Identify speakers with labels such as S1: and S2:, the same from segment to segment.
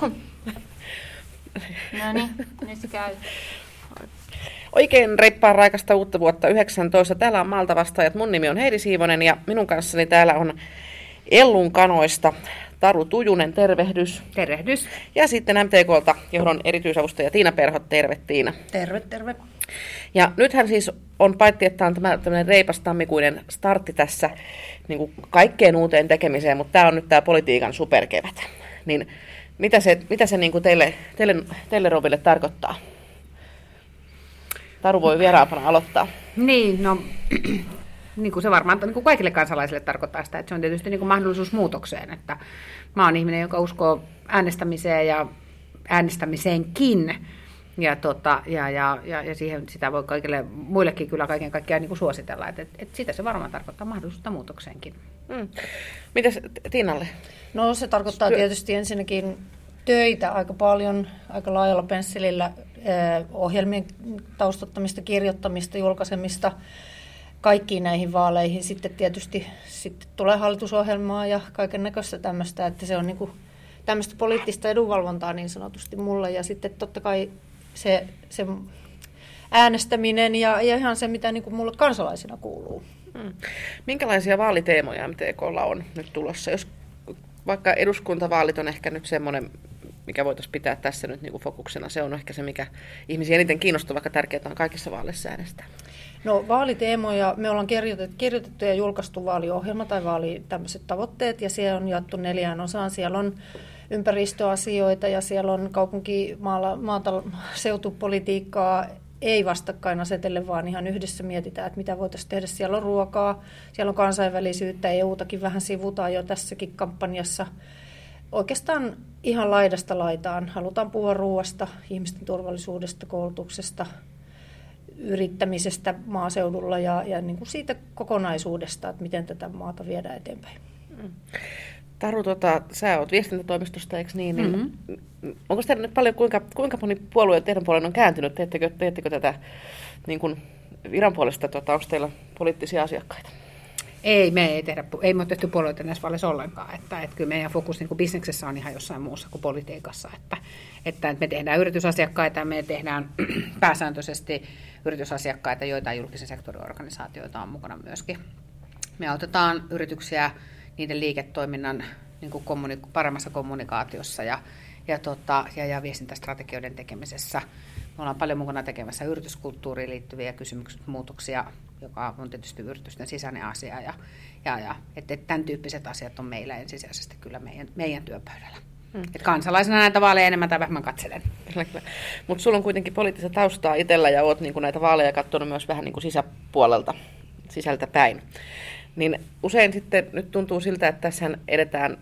S1: No niin, nyt se käy.
S2: Oikein reippaan raikasta uutta vuotta 19. Täällä on Malta vastaajat. Mun nimi on Heidi Siivonen ja minun kanssani täällä on Ellun kanoista Taru Tujunen, tervehdys.
S1: Tervehdys.
S2: Ja sitten MTKlta johdon erityisavustaja Tiina Perhot, terve Tiina.
S3: Terve, terve.
S2: Ja nythän siis on paitsi, että on tämä tämmöinen reipas tammikuinen startti tässä niin kuin kaikkeen uuteen tekemiseen, mutta tämä on nyt tämä politiikan superkevät. Niin mitä se, mitä se niin kuin teille, teille, teille Robille tarkoittaa? Taru voi vieraampana aloittaa.
S1: Niin, no niin kuin se varmaan niin kuin kaikille kansalaisille tarkoittaa sitä, että se on tietysti niin kuin mahdollisuus muutokseen. Että mä oon ihminen, joka uskoo äänestämiseen ja äänestämiseenkin. Ja, tota, ja, ja, ja, ja siihen sitä voi kaikille muillekin kyllä kaiken kaikkiaan niin kuin suositella. Että, että sitä se varmaan tarkoittaa mahdollisuutta muutokseenkin.
S2: Mm. Mitäs Tiinalle?
S3: No se tarkoittaa tietysti ensinnäkin töitä aika paljon, aika laajalla pensselillä, eh, ohjelmien taustattamista, kirjoittamista, julkaisemista, kaikkiin näihin vaaleihin. Sitten tietysti sitten tulee hallitusohjelmaa ja kaiken näköistä tämmöistä, että se on niin kuin tämmöistä poliittista edunvalvontaa niin sanotusti mulle. Ja sitten totta kai se, se äänestäminen ja, ja ihan se, mitä niin kuin mulle kansalaisina kuuluu.
S2: Hmm. Minkälaisia vaaliteemoja MTKlla on nyt tulossa? Jos vaikka eduskuntavaalit on ehkä nyt semmoinen, mikä voitaisiin pitää tässä nyt niin kuin fokuksena, se on ehkä se, mikä ihmisiä eniten kiinnostaa, vaikka tärkeää on kaikissa vaaleissa äänestää.
S3: No vaaliteemoja, me ollaan kirjoitettu, kirjoitettu ja julkaistu vaaliohjelma tai vaali tämmöiset tavoitteet ja siellä on jaettu neljään osaan. Siellä on ympäristöasioita ja siellä on kaupunki, maata, seutupolitiikkaa, ei vastakkain asetelle, vaan ihan yhdessä mietitään, että mitä voitaisiin tehdä. Siellä on ruokaa, siellä on kansainvälisyyttä, EU-takin vähän sivutaan jo tässäkin kampanjassa. Oikeastaan ihan laidasta laitaan. Halutaan puhua ruoasta, ihmisten turvallisuudesta, koulutuksesta, yrittämisestä maaseudulla ja, ja niin kuin siitä kokonaisuudesta, että miten tätä maata viedään eteenpäin. Mm.
S2: Taru, tota, sä oot viestintätoimistosta, eikö niin? niin mm-hmm. Onko teillä nyt paljon, kuinka, kuinka moni puolue teidän puolen on kääntynyt? Teettekö, teettekö tätä niin kuin viran puolesta, tota, onko teillä poliittisia asiakkaita?
S1: Ei, me ei tehdä, ei me ole tehty puolueita näissä vaaleissa ollenkaan. Että, että kyllä meidän fokus niin kuin bisneksessä on ihan jossain muussa kuin politiikassa. Että, että me tehdään yritysasiakkaita ja me tehdään pääsääntöisesti yritysasiakkaita, joita julkisen sektorin organisaatioita on mukana myöskin. Me autetaan yrityksiä niiden liiketoiminnan niin kuin kommunik- paremmassa kommunikaatiossa ja, ja, tota, ja, ja viestintästrategioiden tekemisessä. Me ollaan paljon mukana tekemässä yrityskulttuuriin liittyviä kysymyksiä, muutoksia, joka on tietysti yritysten sisäinen asia. Ja, ja, ja että, että tämän tyyppiset asiat on meillä ensisijaisesti kyllä meidän, meidän työpöydällä. Hmm. Et kansalaisena näitä vaaleja enemmän tai vähemmän katselen.
S2: Mutta sulla on kuitenkin poliittista taustaa itsellä ja olet niinku näitä vaaleja katsonut myös vähän niinku sisäpuolelta, sisältä päin. Niin usein sitten nyt tuntuu siltä, että tässä edetään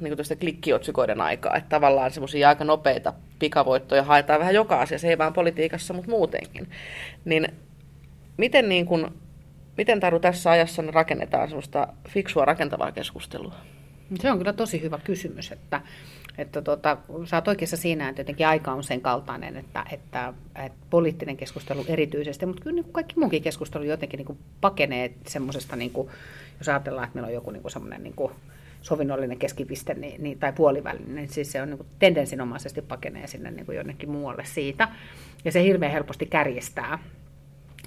S2: niin kuin klikkiotsikoiden aikaa, että tavallaan semmoisia aika nopeita pikavoittoja haetaan vähän joka asiassa, ei vaan politiikassa, mutta muutenkin. Niin miten, niin kuin, miten Taru tässä ajassa rakennetaan semmoista fiksua rakentavaa keskustelua?
S1: Se on kyllä tosi hyvä kysymys, että, että tota, sä oot oikeassa siinä, että jotenkin aika on sen kaltainen, että, että, että poliittinen keskustelu erityisesti, mutta kyllä niin kuin kaikki muukin keskustelu jotenkin niin kuin pakenee semmoisesta, niin jos ajatellaan, että meillä on joku niin kuin semmoinen niin kuin sovinnollinen keskipiste niin, niin, tai puolivälinen, niin siis se on niin kuin tendenssinomaisesti pakenee sinne niin kuin jonnekin muualle siitä. Ja se hirveän helposti kärjistää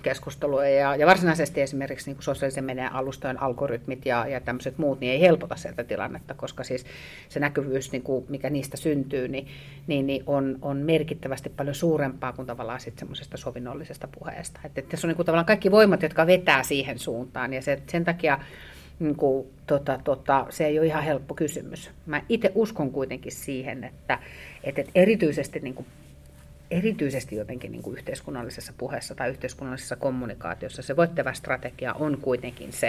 S1: keskustelua. Ja, ja varsinaisesti esimerkiksi niin kuin sosiaalisen median alustojen algoritmit ja, ja tämmöiset muut niin ei helpota sieltä tilannetta, koska siis se näkyvyys, niin kuin, mikä niistä syntyy, niin, niin, niin on, on merkittävästi paljon suurempaa kuin tavallaan sitten semmoisesta sovinnollisesta puheesta. Että, että se on niin kuin tavallaan kaikki voimat, jotka vetää siihen suuntaan ja se, sen takia niin kuin, tota, tota, se ei ole ihan helppo kysymys. Mä itse uskon kuitenkin siihen, että, että erityisesti niin kuin erityisesti jotenkin niin kuin yhteiskunnallisessa puheessa tai yhteiskunnallisessa kommunikaatiossa se voittava strategia on kuitenkin se,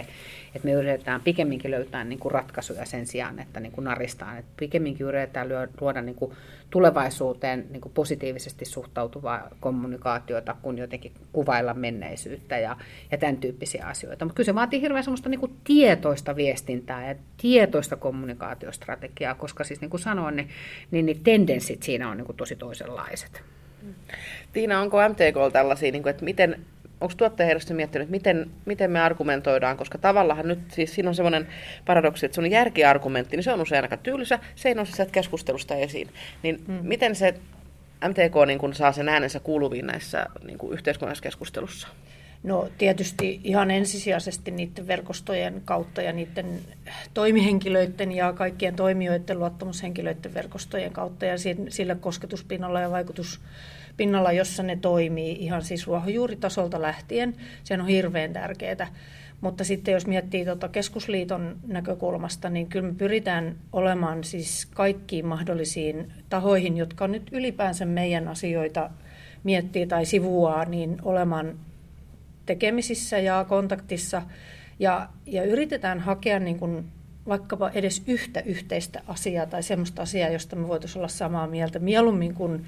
S1: että me yritetään pikemminkin löytää niin kuin ratkaisuja sen sijaan, että niin kuin naristaan. Että pikemminkin yritetään luoda niin kuin tulevaisuuteen niin kuin positiivisesti suhtautuvaa kommunikaatiota, kun jotenkin kuvailla menneisyyttä ja, ja tämän tyyppisiä asioita. Mutta kyllä se vaatii hirveän semmoista niin kuin tietoista viestintää ja tietoista kommunikaatiostrategiaa, koska siis niin kuin sanoin, niin, niin, niin tendenssit siinä on niin kuin tosi toisenlaiset.
S2: Tiina, onko MTK tällaisia, niin kuin, että miten, onko tuottajajärjestö miettinyt, miten, miten me argumentoidaan, koska tavallaan nyt siis siinä on semmoinen paradoksi, että sun järkiargumentti, niin se on usein aika tylsä, se ei nouse sieltä keskustelusta esiin. Niin mm. miten se MTK niin kun saa sen äänensä kuuluviin näissä niin yhteiskunnallisessa keskustelussa?
S3: No tietysti ihan ensisijaisesti niiden verkostojen kautta ja niiden toimihenkilöiden ja kaikkien toimijoiden luottamushenkilöiden verkostojen kautta ja sillä kosketuspinnalla ja vaikutuspinnalla, jossa ne toimii ihan siis ruohonjuuritasolta lähtien. Se on hirveän tärkeää. Mutta sitten jos miettii tuota keskusliiton näkökulmasta, niin kyllä me pyritään olemaan siis kaikkiin mahdollisiin tahoihin, jotka nyt ylipäänsä meidän asioita miettii tai sivuaa, niin olemaan tekemisissä ja kontaktissa ja, ja yritetään hakea niin kuin vaikkapa edes yhtä yhteistä asiaa tai sellaista asiaa, josta me voitaisiin olla samaa mieltä mieluummin kuin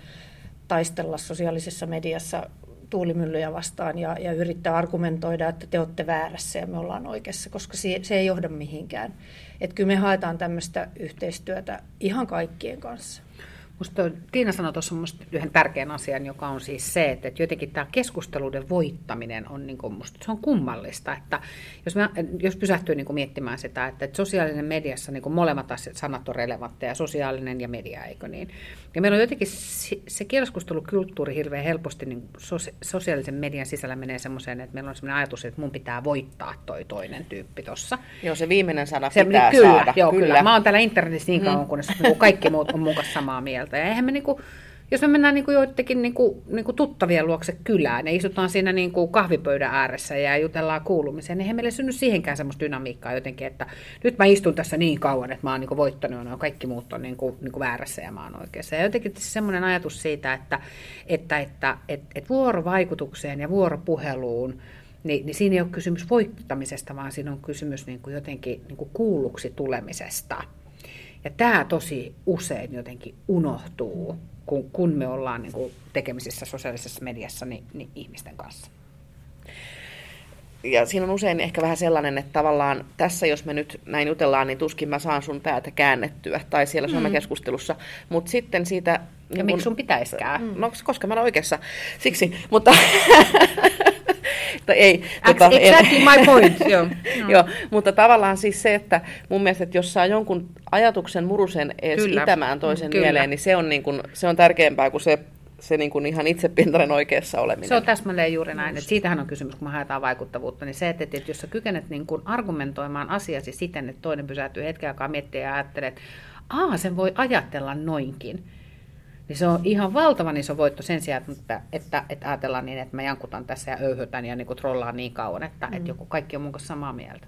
S3: taistella sosiaalisessa mediassa tuulimyllyjä vastaan ja, ja yrittää argumentoida, että te olette väärässä ja me ollaan oikeassa, koska se, se ei johda mihinkään. Että kyllä me haetaan tämmöistä yhteistyötä ihan kaikkien kanssa.
S1: Musta Tiina sanoi tuossa yhden tärkeän asian, joka on siis se, että jotenkin tämä keskusteluiden voittaminen on, niin kuin, musta, se on kummallista. Että jos, me, jos pysähtyy niin kuin miettimään sitä, että, että sosiaalinen mediassa niin kuin molemmat asiat, sanat on relevantteja, sosiaalinen ja media, eikö niin? Ja meillä on jotenkin se keskustelukulttuuri hirveän helposti niin sosiaalisen median sisällä menee semmoiseen, että meillä on semmoinen ajatus, että mun pitää voittaa toi toinen tyyppi tuossa.
S2: Joo, se viimeinen sana se, pitää kyllä, saada.
S1: Joo, kyllä. kyllä. Mä oon täällä internetissä niin kauan, mm. kunnes kaikki muut on kanssa samaa mieltä. Ja eihän me niinku, jos me mennään niinku joidenkin niinku, niinku tuttavien luokse kylään ja istutaan siinä niinku kahvipöydän ääressä ja jutellaan kuulumiseen, niin eihän meille synny siihenkään semmoista dynamiikkaa jotenkin, että nyt mä istun tässä niin kauan, että mä oon niinku voittanut ja kaikki muut on niinku, niinku väärässä ja mä oon oikeassa. Ja jotenkin semmoinen ajatus siitä, että, että, että et, et vuorovaikutukseen ja vuoropuheluun niin, niin siinä ei ole kysymys voittamisesta, vaan siinä on kysymys niin kuin jotenkin niin kuin kuulluksi tulemisesta. Ja tämä tosi usein jotenkin unohtuu, kun, kun me ollaan niin kuin tekemisissä sosiaalisessa mediassa niin, niin ihmisten kanssa.
S2: Ja siinä on usein ehkä vähän sellainen, että tavallaan tässä, jos me nyt näin jutellaan, niin tuskin mä saan sun päätä käännettyä tai siellä mm. somekeskustelussa. Mutta sitten siitä... Ja
S1: niin miksi sun pitäisikään?
S2: Mm. No, koska mä olen oikeassa. Siksi, mutta...
S1: ei. Tota, exactly my point. Joo.
S2: No. Joo, mutta tavallaan siis se, että mun mielestä, että jos saa jonkun ajatuksen murusen edes Kyllä. itämään toisen Kyllä. mieleen, niin se on, niin kuin, se on tärkeämpää kuin se se niin kuin ihan itsepintainen oikeassa oleminen.
S1: Se on täsmälleen juuri näin. Että siitähän on kysymys, kun me haetaan vaikuttavuutta. Niin se, että, että jos sä kykenet niin kuin argumentoimaan asiasi siten, että toinen pysähtyy hetken aikaa miettiä ja ajattelee, että Aa, sen voi ajatella noinkin niin se on ihan valtavan iso voitto sen sijaan, että, että, että ajatellaan niin, että mä jankutan tässä ja öyhytän ja niin kuin trollaan niin kauan, että, mm. että joku kaikki on mun kanssa samaa mieltä.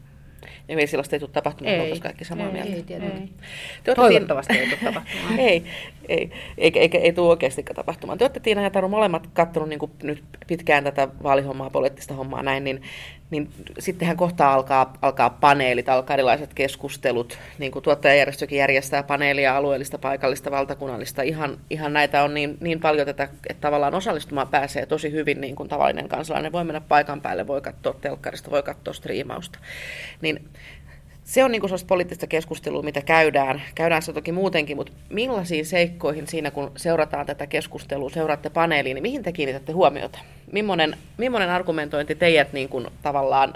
S2: Ja meillä sellaista ei tule tapahtumaan, ei, koska kaikki samaa
S1: ei,
S2: mieltä.
S1: Ei, ei. Toivottavasti ei tule tapahtumaan.
S2: ei, ei, eikä, eikä, ei tule oikeastikään tapahtumaan. Te olette Tiina ja Taru molemmat katsonut niin nyt pitkään tätä vaalihommaa, poliittista hommaa näin, niin niin sittenhän kohta alkaa, alkaa paneelit, alkaa erilaiset keskustelut, niin kuin tuottajajärjestökin järjestää paneelia alueellista, paikallista, valtakunnallista. Ihan, ihan näitä on niin, niin paljon tätä, että tavallaan osallistumaan pääsee tosi hyvin niin kuin tavallinen kansalainen. Voi mennä paikan päälle, voi katsoa telkkarista, voi katsoa striimausta. Niin se on niin kuin poliittista keskustelua, mitä käydään. Käydään se toki muutenkin, mutta millaisiin seikkoihin siinä, kun seurataan tätä keskustelua, seuraatte paneeliin, niin mihin te kiinnitätte huomiota? Millainen, millainen argumentointi teidät niin kuin, tavallaan,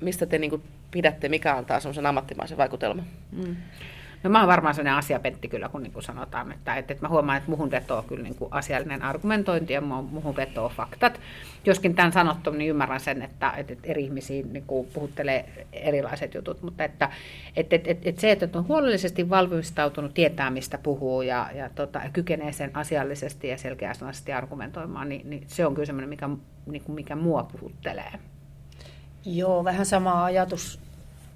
S2: mistä te niin kuin, pidätte, mikä antaa semmoisen ammattimaisen vaikutelman? Mm.
S1: No mä oon varmaan sellainen asiapentti kyllä, kun niin kuin sanotaan, että, että, että mä huomaan, että muhun vetoo kyllä niin kuin asiallinen argumentointi ja muhun vetoo faktat. Joskin tämän sanottu, niin ymmärrän sen, että, että, eri ihmisiin niin kuin puhuttelee erilaiset jutut, mutta että, että, että, että, että se, että on huolellisesti valmistautunut, tietää mistä puhuu ja, ja, tota, ja kykenee sen asiallisesti ja selkeästi argumentoimaan, niin, niin se on kyllä semmoinen, mikä, niin kuin mikä mua puhuttelee.
S3: Joo, vähän sama ajatus.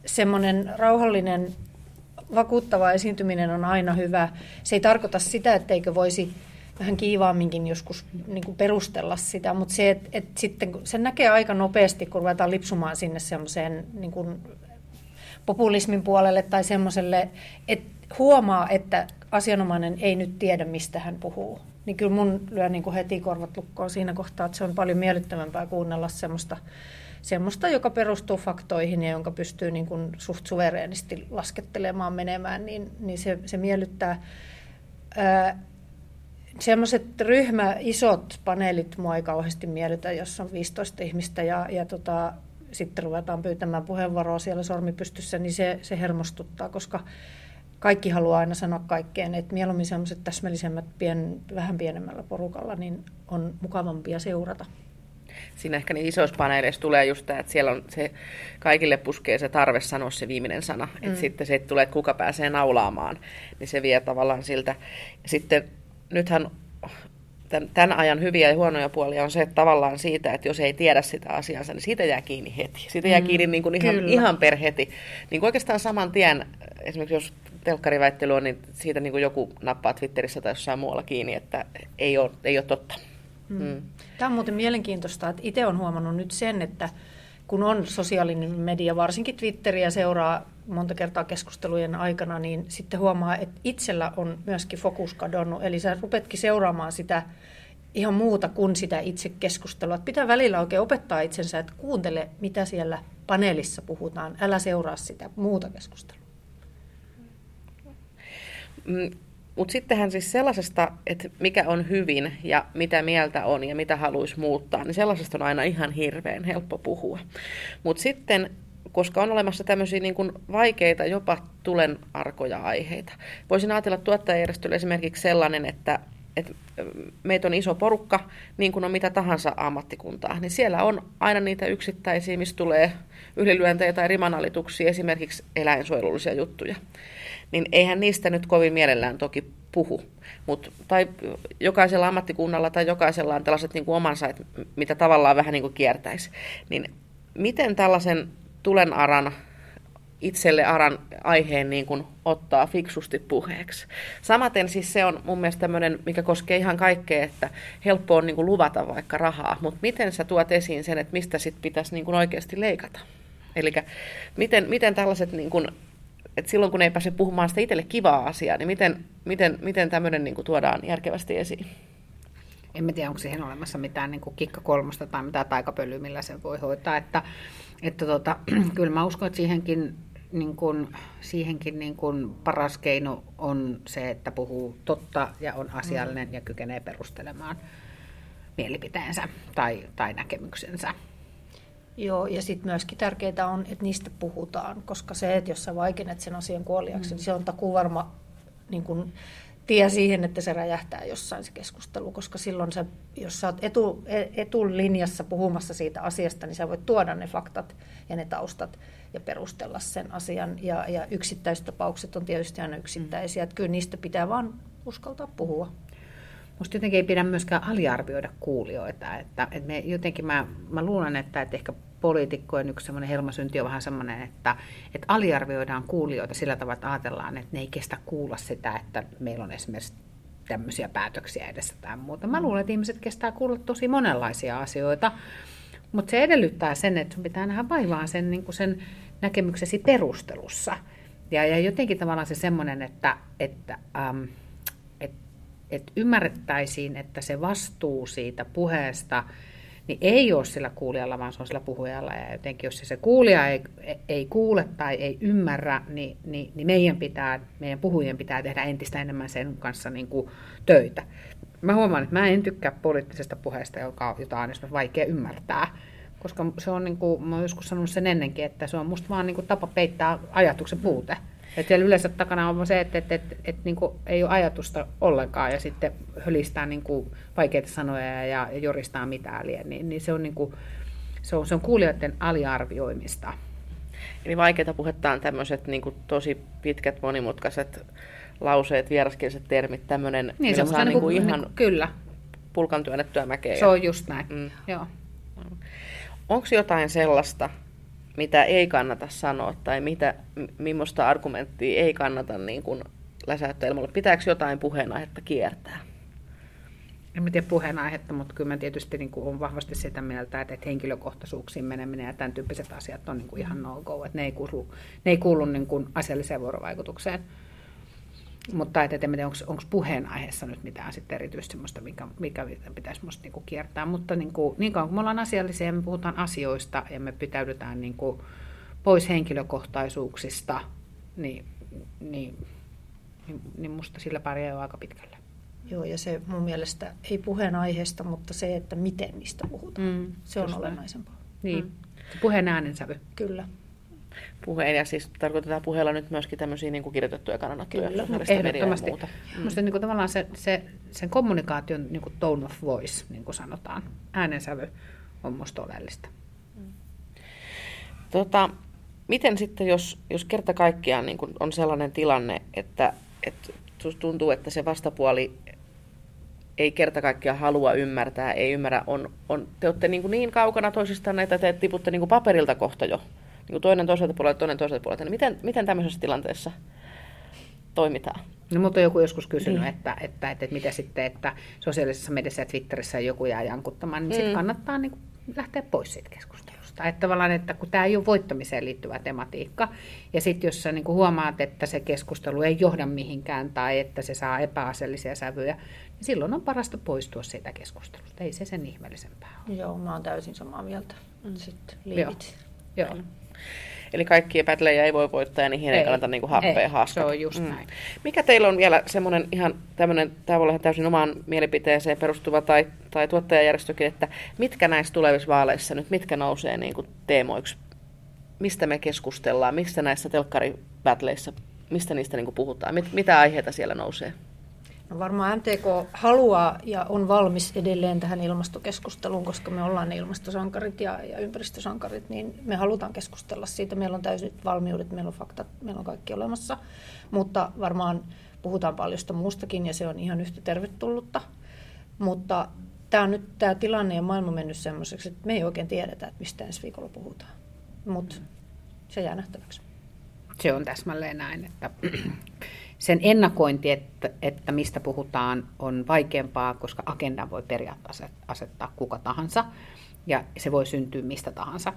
S3: Semmoinen rauhallinen vakuuttava esiintyminen on aina hyvä. Se ei tarkoita sitä, etteikö voisi vähän kiivaamminkin joskus niin kuin perustella sitä, mutta se, että et sitten sen näkee aika nopeasti, kun ruvetaan lipsumaan sinne semmoiseen niin kuin populismin puolelle tai semmoiselle, että huomaa, että asianomainen ei nyt tiedä, mistä hän puhuu. Niin kyllä mun lyö niin kuin heti korvat lukkoon siinä kohtaa, että se on paljon miellyttävämpää kuunnella semmoista semmoista, joka perustuu faktoihin ja jonka pystyy niin kuin suht suvereenisti laskettelemaan menemään, niin, niin se, se miellyttää. Ää, semmoiset ryhmä, isot paneelit mua ei kauheasti miellytä, jos on 15 ihmistä ja, ja tota, sitten ruvetaan pyytämään puheenvuoroa siellä sormipystyssä, niin se, se hermostuttaa, koska kaikki haluaa aina sanoa kaikkeen, että mieluummin semmoiset täsmällisemmät pien, vähän pienemmällä porukalla niin on mukavampia seurata.
S2: Siinä ehkä niin isoissa paneeleissa tulee just tämä, että siellä on se, kaikille puskee se tarve sanoa se viimeinen sana. Mm. Että sitten se, että tulee, että kuka pääsee naulaamaan, niin se vie tavallaan siltä. Ja sitten nythän tämän, tämän ajan hyviä ja huonoja puolia on se, että tavallaan siitä, että jos ei tiedä sitä asiansa, niin siitä jää kiinni heti. Siitä jää mm, kiinni niin kuin ihan, ihan per heti. Niin kuin oikeastaan saman tien, esimerkiksi jos telkkariväittely on, niin siitä niin kuin joku nappaa Twitterissä tai jossain muualla kiinni, että ei ole, ei ole totta.
S3: Mm. Mm. Tämä on muuten mielenkiintoista, että itse olen huomannut nyt sen, että kun on sosiaalinen media, varsinkin Twitteriä seuraa monta kertaa keskustelujen aikana, niin sitten huomaa, että itsellä on myöskin fokus kadonnut. Eli sä rupetkin seuraamaan sitä ihan muuta kuin sitä itse keskustelua. Että pitää välillä oikein opettaa itsensä, että kuuntele, mitä siellä paneelissa puhutaan. Älä seuraa sitä muuta keskustelua.
S2: Mm, Mutta sittenhän siis sellaisesta, että mikä on hyvin ja mitä mieltä on ja mitä haluaisi muuttaa, niin sellaisesta on aina ihan hirveän helppo puhua. Mutta sitten koska on olemassa tämmöisiä niin kuin vaikeita, jopa tulen arkoja aiheita. Voisin ajatella tuottajajärjestöllä esimerkiksi sellainen, että, että meitä on iso porukka, niin kuin on mitä tahansa ammattikuntaa, niin siellä on aina niitä yksittäisiä, missä tulee ylilyöntejä tai rimanalituksia, esimerkiksi eläinsuojelullisia juttuja. Niin eihän niistä nyt kovin mielellään toki puhu. Mut, tai jokaisella ammattikunnalla tai jokaisella on tällaiset niin kuin omansa, että mitä tavallaan vähän niin kuin kiertäisi. Niin miten tällaisen tulen aran itselle aran aiheen niin kuin ottaa fiksusti puheeksi. Samaten siis se on mun mielestä tämmöinen, mikä koskee ihan kaikkea, että helppo on niin kuin luvata vaikka rahaa, mutta miten sä tuot esiin sen, että mistä sit pitäisi niin kuin oikeasti leikata? Eli miten, miten tällaiset, niin kuin, että silloin kun ei pääse puhumaan sitä itselle kivaa asiaa, niin miten, miten, miten tämmöinen niin kuin tuodaan järkevästi esiin?
S1: En mä tiedä, onko siihen olemassa mitään niin kikka kolmosta tai mitään taikapölyä, millä sen voi hoitaa. Että, että tota, kyllä mä uskon, että siihenkin, niin kuin, siihenkin niin kuin paras keino on se, että puhuu totta ja on asiallinen mm. ja kykenee perustelemaan mielipiteensä tai, tai näkemyksensä.
S3: Joo, ja sitten myöskin tärkeää on, että niistä puhutaan, koska se, että jos sä vaikennet sen asian kuoliaksi, mm. niin se on takuvarma niin kun, tie siihen, että se räjähtää jossain se keskustelu, koska silloin sä, jos sä oot etu, etulinjassa puhumassa siitä asiasta, niin sä voit tuoda ne faktat ja ne taustat ja perustella sen asian. Ja, ja yksittäistapaukset on tietysti aina yksittäisiä, että kyllä niistä pitää vaan uskaltaa puhua.
S1: Musta jotenkin ei pidä myöskään aliarvioida kuulijoita. Että, että me jotenkin mä, mä luulen, että, että ehkä poliitikkojen yksi semmoinen helmasynti on vähän semmoinen, että, että aliarvioidaan kuulijoita sillä tavalla, että ajatellaan, että ne ei kestä kuulla sitä, että meillä on esimerkiksi tämmöisiä päätöksiä edessä tai muuta. Mä luulen, että ihmiset kestää kuulla tosi monenlaisia asioita, mutta se edellyttää sen, että sun pitää nähdä vaivaa sen, niin sen näkemyksesi perustelussa. Ja, ja jotenkin tavallaan se semmoinen, että, että ähm, et, et ymmärrettäisiin, että se vastuu siitä puheesta – niin ei ole sillä kuulijalla, vaan se on sillä puhujalla. Ja jotenkin jos se kuulija ei, ei kuule tai ei ymmärrä, niin, niin, niin meidän, pitää, meidän puhujien pitää tehdä entistä enemmän sen kanssa niin kuin töitä. Mä huomaan, että mä en tykkää poliittisesta puheesta, joka, jota on esimerkiksi vaikea ymmärtää. Koska se on, niin kuin, mä oon joskus sanonut sen ennenkin, että se on musta vaan niin kuin tapa peittää ajatuksen puute. Että siellä yleensä takana on se, että, että, että, että, että niin kuin ei ole ajatusta ollenkaan ja sitten hölistää niin kuin vaikeita sanoja ja, ja joristaa mitään liian, niin, niin se on, niin kuin, se on, se on kuulijoiden aliarvioimista.
S2: Eli vaikeita puhetta on tämmöiset niin kuin tosi pitkät, monimutkaiset lauseet, vieraskieliset termit, tämmöinen,
S1: niin, se saa niin kuin, niin ihan niin kuin, kyllä.
S2: pulkan työnnettyä mäkeä.
S1: Se on just näin, mm. joo.
S2: Onko jotain sellaista, mitä ei kannata sanoa tai mitä, millaista argumenttia ei kannata niin kuin läsäyttää ilmoille? Pitääkö jotain puheenaihetta kiertää?
S1: En mä tiedä puheenaihetta, mutta kyllä mä tietysti niin vahvasti sitä mieltä, että, henkilökohtaisuuksiin meneminen ja tämän tyyppiset asiat on niin kuin ihan no-go, että ne ei kuulu, ne ei kuulu niin kuin asialliseen vuorovaikutukseen. Mutta et, et en tiedä, onko puheenaiheessa nyt mitään sitten erityisesti sellaista, mikä, mikä pitäisi musta niinku kiertää. Mutta niinku, niin kauan kun me ollaan asiallisia ja me puhutaan asioista ja me pitäydytään niinku pois henkilökohtaisuuksista, niin, niin, niin, niin musta sillä pärjää jo aika pitkälle.
S3: Joo, ja se mun mielestä ei puheen aiheesta, mutta se, että miten niistä puhutaan.
S1: Mm,
S3: se on olennaisempaa.
S1: Niin,
S3: Mm.
S1: puheen äänensävy.
S3: Kyllä.
S2: Puheen, ja siis tarkoitetaan puheella nyt myöskin tämmöisiä niin kuin kirjoitettuja kannanottoja,
S3: Kyllä,
S1: Ehdottomasti.
S2: muuta.
S1: Mm. Minusta niin kuin, tavallaan se, se, sen kommunikaation niin kuin tone of voice, niin kuin sanotaan, äänensävy on minusta oleellista.
S2: Tota, miten sitten, jos, jos kerta kaikkiaan niin kun on sellainen tilanne, että, että tuntuu, että se vastapuoli ei kerta kaikkiaan halua ymmärtää, ei ymmärrä, on, on, te olette niin, kuin niin kaukana toisistaan, että te tiputte niin kuin paperilta kohta jo, niin kuin toinen toiselta puolelta, toinen toiselta puolelta, niin miten, miten tämmöisessä tilanteessa toimitaan?
S1: No, mutta on joku joskus kysynyt,
S2: Niin.
S1: että, että, että, että mitä sitten, että sosiaalisessa mediassa ja Twitterissä joku jää jankuttamaan, niin mm. sitten kannattaa niin kuin lähteä pois siitä keskustelusta. Että tavallaan, että kun tämä ei ole voittamiseen liittyvä tematiikka, ja sitten jos sä niin kuin huomaat, että se keskustelu ei johda mihinkään tai että se saa epäasiallisia sävyjä, niin silloin on parasta poistua siitä keskustelusta. Ei se sen ihmeellisempää ole.
S3: Joo, mä oon täysin samaa mieltä. Sitten
S1: Joo.
S3: liivit.
S1: Joo.
S2: Eli kaikkia pätlejä ei voi voittaa ja niihin ei,
S1: Ei.
S2: kannata niin kuin happea
S1: Ei,
S2: haaskata.
S1: se on just näin.
S2: Mikä teillä on vielä semmoinen ihan tämmöinen, tämä voi olla täysin omaan mielipiteeseen perustuva tai, tai tuottajajärjestökin, että mitkä näissä tulevissa vaaleissa nyt, mitkä nousee niin kuin teemoiksi? Mistä me keskustellaan? Mistä näissä telkkaripätleissä, mistä niistä niin kuin puhutaan? Mit, mitä aiheita siellä nousee?
S3: No varmaan MTK haluaa ja on valmis edelleen tähän ilmastokeskusteluun, koska me ollaan ne ilmastosankarit ja, ja ympäristösankarit, niin me halutaan keskustella siitä. Meillä on täysit valmiudet, meillä on faktat, meillä on kaikki olemassa, mutta varmaan puhutaan paljon sitä muustakin ja se on ihan yhtä tervetullutta. Mutta tämä on nyt tämä tilanne ja maailma mennyt semmoiseksi, että me ei oikein tiedetä, että mistä ensi viikolla puhutaan. Mutta se jää nähtäväksi.
S1: Se on täsmälleen näin, että sen ennakointi, että, että mistä puhutaan, on vaikeampaa, koska agendan voi periaatteessa asettaa kuka tahansa, ja se voi syntyä mistä tahansa.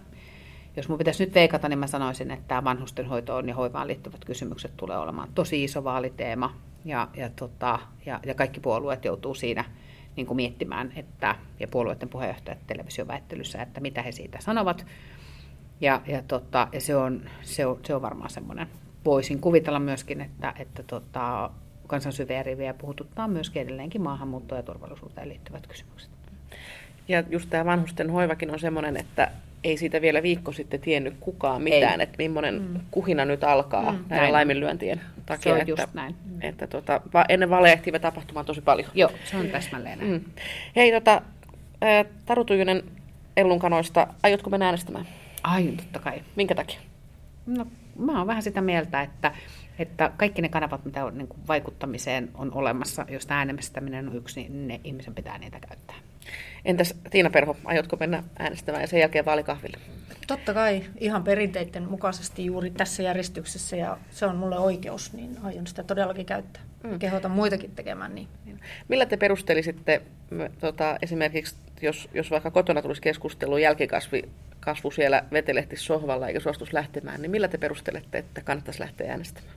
S1: Jos minun pitäisi nyt veikata, niin mä sanoisin, että vanhustenhoitoon ja hoivaan liittyvät kysymykset tulee olemaan tosi iso vaaliteema, ja, ja, tota, ja, ja kaikki puolueet joutuu siinä niin kuin miettimään, että, ja puolueiden puheenjohtajat televisioväittelyssä, että mitä he siitä sanovat. Ja, ja, tota, ja se, on, se, on, se on varmaan semmoinen, voisin kuvitella myöskin, että, että tota, kansan syviä rivejä puhututtaa myöskin edelleenkin maahanmuuttoon ja turvallisuuteen liittyvät kysymykset.
S2: Ja just tämä vanhusten hoivakin on semmoinen, että ei siitä vielä viikko sitten tiennyt kukaan mitään,
S1: Ei.
S2: että millainen mm. kuhina nyt alkaa mm,
S1: näin
S2: näiden
S1: on.
S2: laiminlyöntien takia.
S1: Se on
S2: että,
S1: just näin.
S2: Että tota, va- ennen vielä tapahtumaan tosi paljon.
S1: Joo, se on täsmälleen näin.
S2: Mm. Hei, tota, Taru Tujunen Ellunkanoista, aiotko mennä äänestämään?
S1: Ai, totta kai.
S2: Minkä takia?
S1: No, mä oon vähän sitä mieltä, että, että kaikki ne kanavat, mitä on, niin kuin vaikuttamiseen on olemassa, jos äänestäminen on yksi, niin ne ihmisen pitää niitä käyttää.
S2: Entäs Tiina Perho, aiotko mennä äänestämään ja sen jälkeen vaalikahville?
S3: Totta kai ihan perinteiden mukaisesti juuri tässä järjestyksessä ja se on mulle oikeus, niin aion sitä todellakin käyttää. Mm. Kehotan muitakin tekemään niin.
S2: Millä te perustelisitte tota, esimerkiksi, jos, jos vaikka kotona tulisi keskustelu, jälkikasvi kasvu siellä vetelehti sohvalla eikä suostus lähtemään, niin millä te perustelette, että kannattaisi lähteä äänestämään?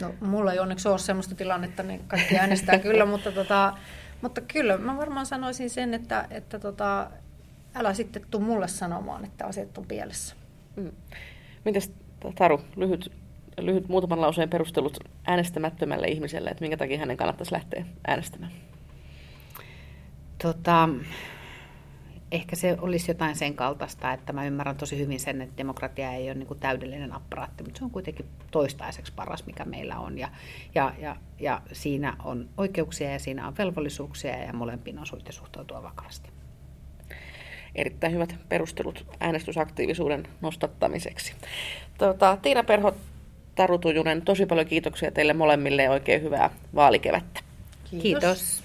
S3: No, mulla ei onneksi ole sellaista tilannetta, niin kaikki äänestää kyllä, mutta, tota, mutta kyllä mä varmaan sanoisin sen, että, että tota, älä sitten tuu mulle sanomaan, että asiat on pielessä.
S2: Mm. Mites Taru, lyhyt, lyhyt muutaman lauseen perustelut äänestämättömälle ihmiselle, että minkä takia hänen kannattaisi lähteä äänestämään?
S1: Tota, ehkä se olisi jotain sen kaltaista, että mä ymmärrän tosi hyvin sen, että demokratia ei ole niin kuin täydellinen apparaatti, mutta se on kuitenkin toistaiseksi paras, mikä meillä on. Ja, ja, ja, ja siinä on oikeuksia ja siinä on velvollisuuksia ja molempiin on syytä suhtautua vakavasti.
S2: Erittäin hyvät perustelut äänestysaktiivisuuden nostattamiseksi. Tota, Tiina Perho, Taru Tujunen, tosi paljon kiitoksia teille molemmille ja oikein hyvää vaalikevättä.
S1: Kiitos. Kiitos.